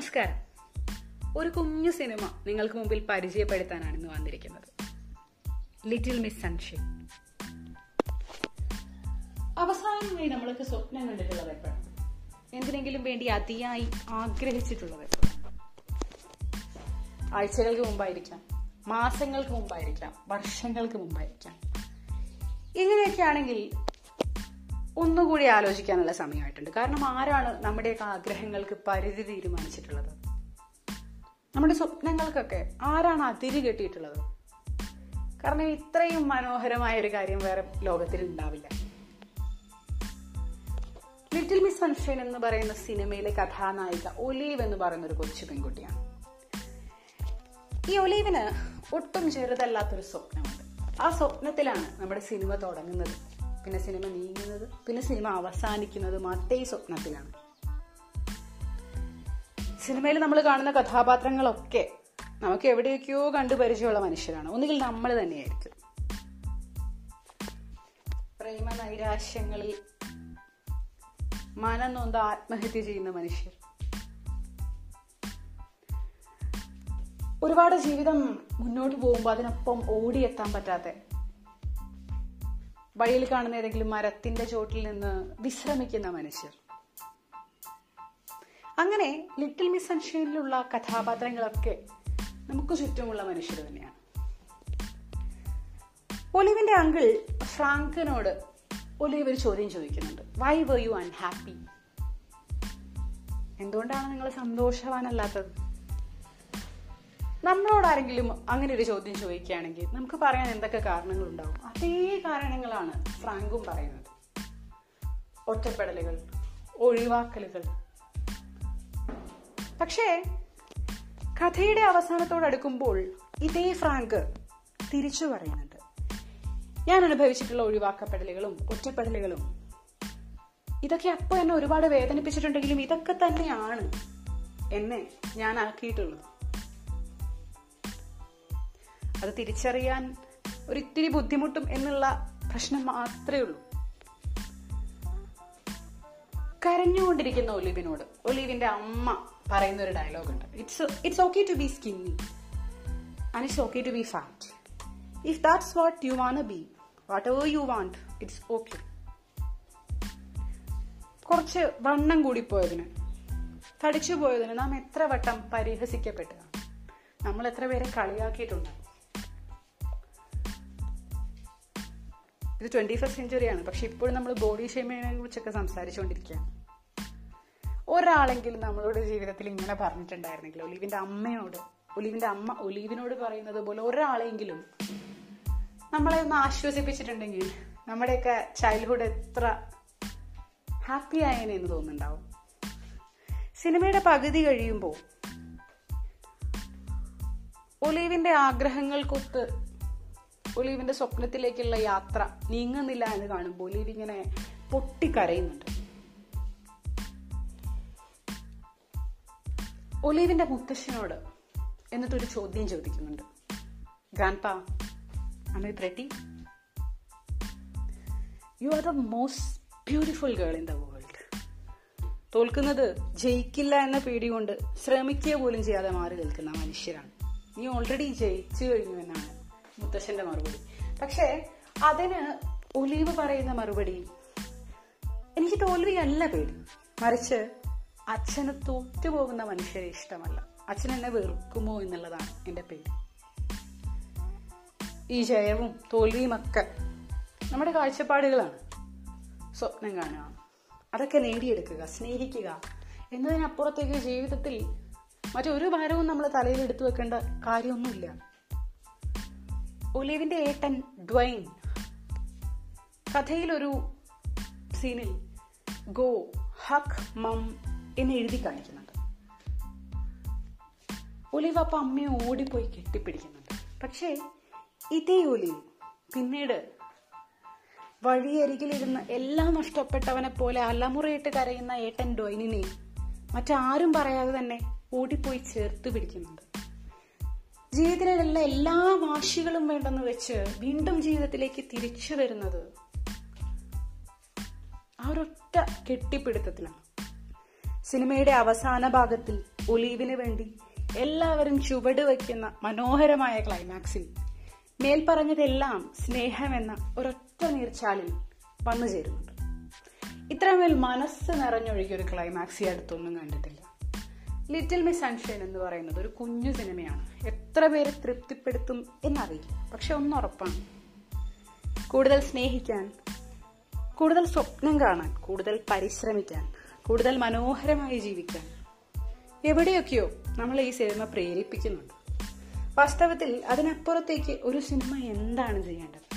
നമസ്കാരം. ഒരു കുഞ്ഞു സിനിമ നിങ്ങൾക്ക് മുമ്പിൽ പരിചയപ്പെടുത്താനാണ് ഇന്ന് വന്നിരിക്കുന്നത്. ലിറ്റിൽ മിസ് സൺഷൈൻ അവസാനമായി നമ്മൾക്ക് സ്വപ്നം കണ്ടിട്ടുള്ളത് എപ്പോഴാണ്? എന്തിനെങ്കിലും വേണ്ടി അതിയായി ആഗ്രഹിച്ചിട്ടുള്ളത് ആഴ്ചകൾക്ക് മുമ്പായിരിക്കാം മാസങ്ങൾക്ക് മുമ്പായിരിക്കാം വർഷങ്ങൾക്ക് മുമ്പായിരിക്കാം. ഇങ്ങനെയൊക്കെ ആണെങ്കിൽ ഒന്നുകൂടി ആലോചിക്കാനുള്ള സമയമായിട്ടുണ്ട്. കാരണം ആരാണ് നമ്മുടെയൊക്കെ ആഗ്രഹങ്ങൾക്ക് പരിധി തീരുമാനിച്ചിട്ടുള്ളത്? നമ്മുടെ സ്വപ്നങ്ങൾക്കൊക്കെ ആരാണ് അതിര് കെട്ടിയിട്ടുള്ളത്? കാരണം ഇത്രയും മനോഹരമായ ഒരു കാര്യം വേറെ ലോകത്തിൽ ഉണ്ടാവില്ല. ലിറ്റിൽ മിസ് സൺഷൈൻ എന്ന് പറയുന്ന സിനിമയിലെ കഥാനായിക ഒലീവ് എന്ന് പറയുന്ന ഒരു കൊച്ചു പെൺകുട്ടിയാണ്. ഈ ഒലീവിന് ഒട്ടും ചെറുതല്ലാത്തൊരു സ്വപ്നമുണ്ട്. ആ സ്വപ്നത്തിലാണ് നമ്മുടെ സിനിമ തുടങ്ങുന്നത്. പിന്നെ സിനിമ നീങ്ങുന്നത് പിന്നെ സിനിമ അവസാനിക്കുന്നതും അതേ സ്വപ്നത്തിലാണ്. സിനിമയിൽ നമ്മൾ കാണുന്ന കഥാപാത്രങ്ങളൊക്കെ നമുക്ക് എവിടെയൊക്കെയോ കണ്ടു പരിചയമുള്ള മനുഷ്യരാണ്. ഒന്നുകിൽ നമ്മൾ തന്നെയായിരിക്കും. പ്രേമ നൈരാശ്യങ്ങളിൽ മനം നൊന്ത് ആത്മഹത്യ ചെയ്യുന്ന മനുഷ്യർ. ഒരുപാട് ജീവിതം മുന്നോട്ട് പോകുമ്പോൾ അതിനൊപ്പം ഓടിയെത്താൻ പറ്റാത്ത വഴിയിൽ കാണുന്ന ഏതെങ്കിലും മരത്തിന്റെ ചോട്ടിൽ നിന്ന് വിശ്രമിക്കുന്ന മനുഷ്യർ. അങ്ങനെ ലിറ്റിൽ മിസ് സൺഷൈനിലുള്ള കഥാപാത്രങ്ങളൊക്കെ നമുക്ക് ചുറ്റുമുള്ള മനുഷ്യർ തന്നെയാണ്. ഒലിവിന്റെ അങ്കിൾ ഫ്രാങ്കിനോട് ഒലിവ് ഒരു ചോദ്യം ചോദിക്കുന്നുണ്ട്. വൈ വർ യു അൺഹാപ്പി എന്തുകൊണ്ടാണ് നിങ്ങൾ സന്തോഷവാനല്ലാത്തത്? നമ്മളോട് ആരെങ്കിലും അങ്ങനെ ഒരു ചോദ്യം ചോദിക്കുകയാണെങ്കിൽ നമുക്ക് പറയാൻ എന്തൊക്കെ കാരണങ്ങൾ കാരണങ്ങളുണ്ടാവും? അതേ കാരണങ്ങളാണ് ഫ്രാങ്കും പറയുന്നത്. ഒറ്റപ്പെടലുകൾ ഒഴിവാക്കലുകൾ. പക്ഷേ കഥയുടെ അവസാനത്തോടടുക്കുമ്പോൾ ഇതേ ഫ്രാങ്ക് തിരിച്ചു പറയുന്നുണ്ട്. ഞാൻ അനുഭവിച്ചിട്ടുള്ള ഒഴിവാക്കപ്പെടലുകളും ഒറ്റപ്പെടലുകളും. ഇതൊക്കെ അപ്പോൾ എന്നെ ഒരുപാട് വേദനിപ്പിച്ചിട്ടുണ്ടെങ്കിലും ഇതൊക്കെ തന്നെയാണ് എന്നെ ഞാൻ ആക്കിയിട്ടുള്ളത്. അത് തിരിച്ചറിയാൻ ഒരിത്തിരി ബുദ്ധിമുട്ടും എന്നുള്ള പ്രശ്നം മാത്രമേ ഉള്ളൂ. കരഞ്ഞുകൊണ്ടിരിക്കുന്ന ഒലീവിനോട് ഒലീവിന്റെ അമ്മ പറയുന്ന ഒരു ഡയലോഗ് ഉണ്ട്. It's it's okay to be skinny and it's okay to be fat if that's what you wanna be whatever you want it's okay കുറച്ച് വണ്ണം കൂടിപ്പോയതിന് തടിച്ചു പോയതിന് നാം എത്ര വട്ടം പരിഹസിക്കപ്പെട്ടതാണ് നമ്മൾ എത്ര പേരെ കളിയാക്കിയിട്ടുണ്ട്? ഇത് ട്വന്റി ഫസ്റ്റ് സെഞ്ചുറിയാണ് പക്ഷെ ഇപ്പോഴും നമ്മൾ ബോഡി ഷെയ്മിനെ കുറിച്ചൊക്കെ സംസാരിച്ചുകൊണ്ടിരിക്കുകയാണ് ഒരാളെങ്കിലും നമ്മളുടെ ജീവിതത്തിൽ ഇങ്ങനെ പറഞ്ഞിട്ടുണ്ടായിരുന്നെങ്കിൽ ഒലീവിന്റെ അമ്മയോട് ഒലീവിന്റെ അമ്മ ഒലീവിനോട് പറയുന്നത് പോലെ ഒരാളെങ്കിലും നമ്മളെ ഒന്ന് ആശ്വസിപ്പിച്ചിട്ടുണ്ടെങ്കിൽ നമ്മുടെയൊക്കെ ചൈൽഡ്ഹുഡ് എത്ര ഹാപ്പി ആയേനെ എന്ന് തോന്നുന്നുണ്ടാവും. സിനിമയുടെ പകുതി കഴിയുമ്പോൾ ഒലീവിന്റെ ആഗ്രഹങ്ങൾക്കൊത്ത് ഒലീവിന്റെ സ്വപ്നത്തിലേക്കുള്ള യാത്ര നീങ്ങുന്നില്ല എന്ന് കാണുമ്പോൾ ഒലീവ് ഇങ്ങനെ പൊട്ടിക്കരയുന്നുണ്ട്. ഒലീവിന്റെ മുത്തശ്ശനോട് എന്നിട്ടൊരു ചോദ്യം ചോദിക്കുന്നുണ്ട്. ഗ്രാൻഡ് പാ അമ്മ you are the most beautiful girl in the world തോൽക്കുന്നത് ജയിക്കില്ല എന്ന പേടി കൊണ്ട് ശ്രമിക്കുക പോലും ചെയ്യാതെ മാറി നിൽക്കുന്ന മനുഷ്യരാണ്. നീ ഓൾറെഡി ജയിച്ചു കഴിഞ്ഞു എന്നാണ്. മുത്തശ്ശന്റെ മറുപടി. പക്ഷേ അതിന് ഒലീവ് പറയുന്ന മറുപടി എനിക്ക് തോൽവിയല്ല പേടി. മറിച്ച് അച്ഛന് തോറ്റുപോകുന്ന മനുഷ്യരെ ഇഷ്ടമല്ല. അച്ഛൻ എന്നെ വെറുക്കുമോ എന്നുള്ളതാണ് എന്റെ പേടി. ഈ ജയവും തോൽവിയും ഒക്കെ നമ്മുടെ കാഴ്ചപ്പാടുകളാണ്. സ്വപ്നം കാണുക അതൊക്കെ നേടിയെടുക്കുക സ്നേഹിക്കുക എന്നതിനപ്പുറത്തേക്ക് ജീവിതത്തിൽ മറ്റൊരു ഭാരവും നമ്മൾ തലയിൽ എടുത്തു വെക്കേണ്ട കാര്യമൊന്നുമില്ല. ഒലിവിന്റെ ഏട്ടൻ ഡ്വൈൻ കഥയിലൊരു സീനിൽ ഗോ ഹക് മം എന്ന് എഴുതി കാണിക്കുന്നുണ്ട്. ഒലിവ് അപ്പൊ അമ്മയെ ഓടിപ്പോയി കെട്ടിപ്പിടിക്കുന്നുണ്ട്. പക്ഷേ ഇതേ ഒലിവ് പിന്നീട് വഴിയരികിലിരുന്ന് എല്ലാം നഷ്ടപ്പെട്ടവനെ പോലെ അലമുറയിട്ട് കരയുന്ന ഏട്ടൻ ഡൊയിനിനെ മറ്റാരും പറയാതെ തന്നെ ഓടിപ്പോയി ചേർത്ത് പിടിക്കുന്നുണ്ട്. ജീവിതത്തിലുള്ള എല്ലാ വാശികളും വേണ്ടെന്ന് വെച്ച് വീണ്ടും ജീവിതത്തിലേക്ക് തിരിച്ചു വരുന്നത് ആ ഒരൊറ്റ കെട്ടിപ്പിടുത്തത്തിലാണ് സിനിമയുടെ അവസാന ഭാഗത്തിൽ ഒലീവിന് വേണ്ടി എല്ലാവരും ചുവട് വയ്ക്കുന്ന മനോഹരമായ ക്ലൈമാക്സിൽ മേൽപ്പറഞ്ഞതെല്ലാം സ്നേഹമെന്ന ഒരൊറ്റ നീർച്ചാലിൽ വന്നു ചേരുന്നുണ്ട് ഇത്രമേൽ മനസ്സ് നിറഞ്ഞൊഴുകിയ ഒരു ക്ലൈമാക്സ് അടുത്തൊന്നും കണ്ടിട്ടില്ല. ലിറ്റിൽ മിസ് സൺഷൈൻ എന്ന് പറയുന്നത് ഒരു കുഞ്ഞു സിനിമയാണ്. എത്ര പേരെ തൃപ്തിപ്പെടുത്തും എന്നറിയില്ല. പക്ഷെ ഒന്നുറപ്പാണ് കൂടുതൽ സ്നേഹിക്കാൻ കൂടുതൽ സ്വപ്നം കാണാൻ കൂടുതൽ പരിശ്രമിക്കാൻ കൂടുതൽ മനോഹരമായി ജീവിക്കാൻ എവിടെയൊക്കെയോ നമ്മൾ ഈ സിനിമ പ്രേരിപ്പിക്കുന്നുണ്ട്. വാസ്തവത്തിൽ അതിനപ്പുറത്തേക്ക് ഒരു സിനിമ എന്താണ് ചെയ്യേണ്ടത്?